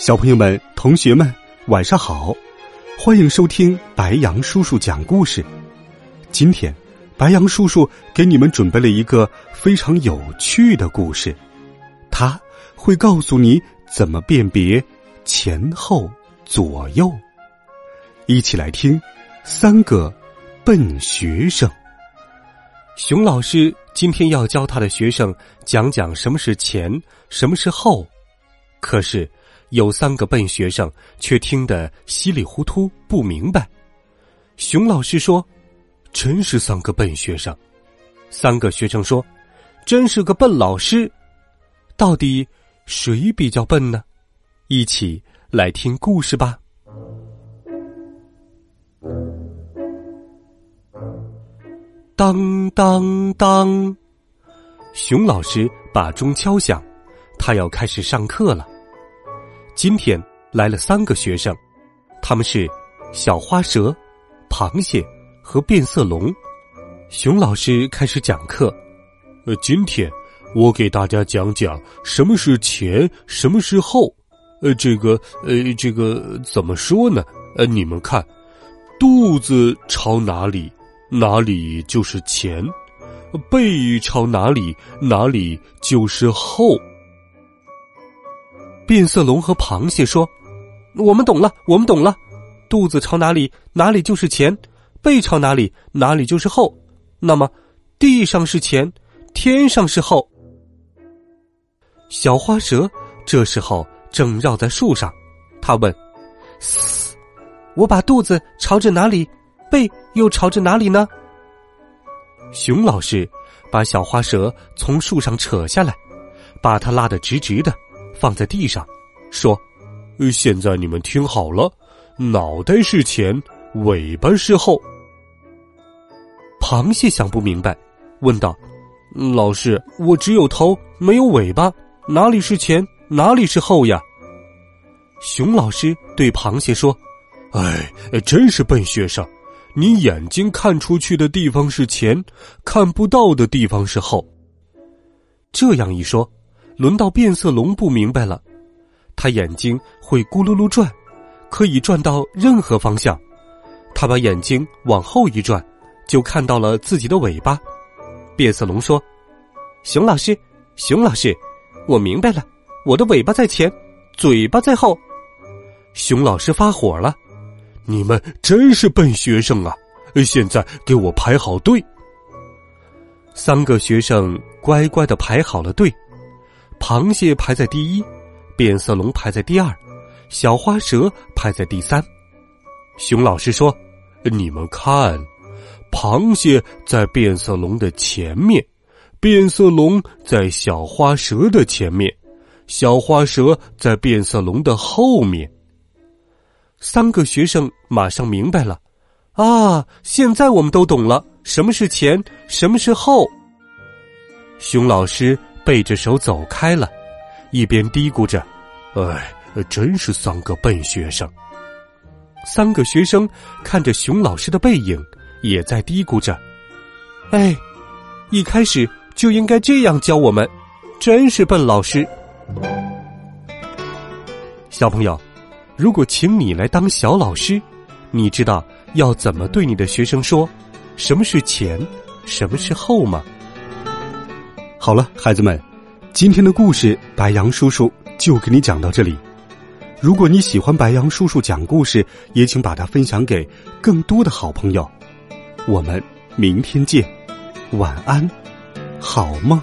小朋友们、同学们，晚上好！欢迎收听白羊叔叔讲故事。今天，白羊叔叔给你们准备了一个非常有趣的故事，他会告诉你怎么辨别前后左右。一起来听三个笨学生。熊老师今天要教他的学生讲讲什么是前，什么是后。可是。有三个笨学生，却听得稀里糊涂，不明白。熊老师说：“真是三个笨学生。”三个学生说：“真是个笨老师。”到底谁比较笨呢？一起来听故事吧。当当当，熊老师把钟敲响，他要开始上课了。今天来了三个学生，他们是小花蛇、螃蟹和变色龙。熊老师开始讲课。呃，今天我给大家讲讲什么是前，什么是后。呃，这个呃，这个怎么说呢？呃，你们看，肚子朝哪里，哪里就是前；背朝哪里，哪里就是后。变色龙和螃蟹说：“我们懂了，我们懂了。肚子朝哪里，哪里就是前；背朝哪里，哪里就是后。那么，地上是前，天上是后。”小花蛇这时候正绕在树上，他问：“嘶，我把肚子朝着哪里，背又朝着哪里呢？”熊老师把小花蛇从树上扯下来，把它拉得直直的。放在地上，说：“现在你们听好了，脑袋是前，尾巴是后。”螃蟹想不明白，问道：“老师，我只有头没有尾巴，哪里是前，哪里是后呀？”熊老师对螃蟹说：“哎，真是笨学生，你眼睛看出去的地方是前，看不到的地方是后。”这样一说。轮到变色龙不明白了，他眼睛会咕噜噜转，可以转到任何方向。他把眼睛往后一转，就看到了自己的尾巴。变色龙说：“熊老师，熊老师，我明白了，我的尾巴在前，嘴巴在后。”熊老师发火了：“你们真是笨学生啊！现在给我排好队。”三个学生乖乖的排好了队。螃蟹排在第一，变色龙排在第二，小花蛇排在第三。熊老师说：“你们看，螃蟹在变色龙的前面，变色龙在小花蛇的前面，小花蛇在变色龙的后面。”三个学生马上明白了，啊，现在我们都懂了，什么是前，什么是后。熊老师。背着手走开了，一边嘀咕着：“哎，真是三个笨学生。”三个学生看着熊老师的背影，也在嘀咕着：“哎，一开始就应该这样教我们，真是笨老师。”小朋友，如果请你来当小老师，你知道要怎么对你的学生说？什么是前？什么是后吗？好了，孩子们，今天的故事白杨叔叔就给你讲到这里。如果你喜欢白杨叔叔讲故事，也请把它分享给更多的好朋友。我们明天见，晚安，好梦。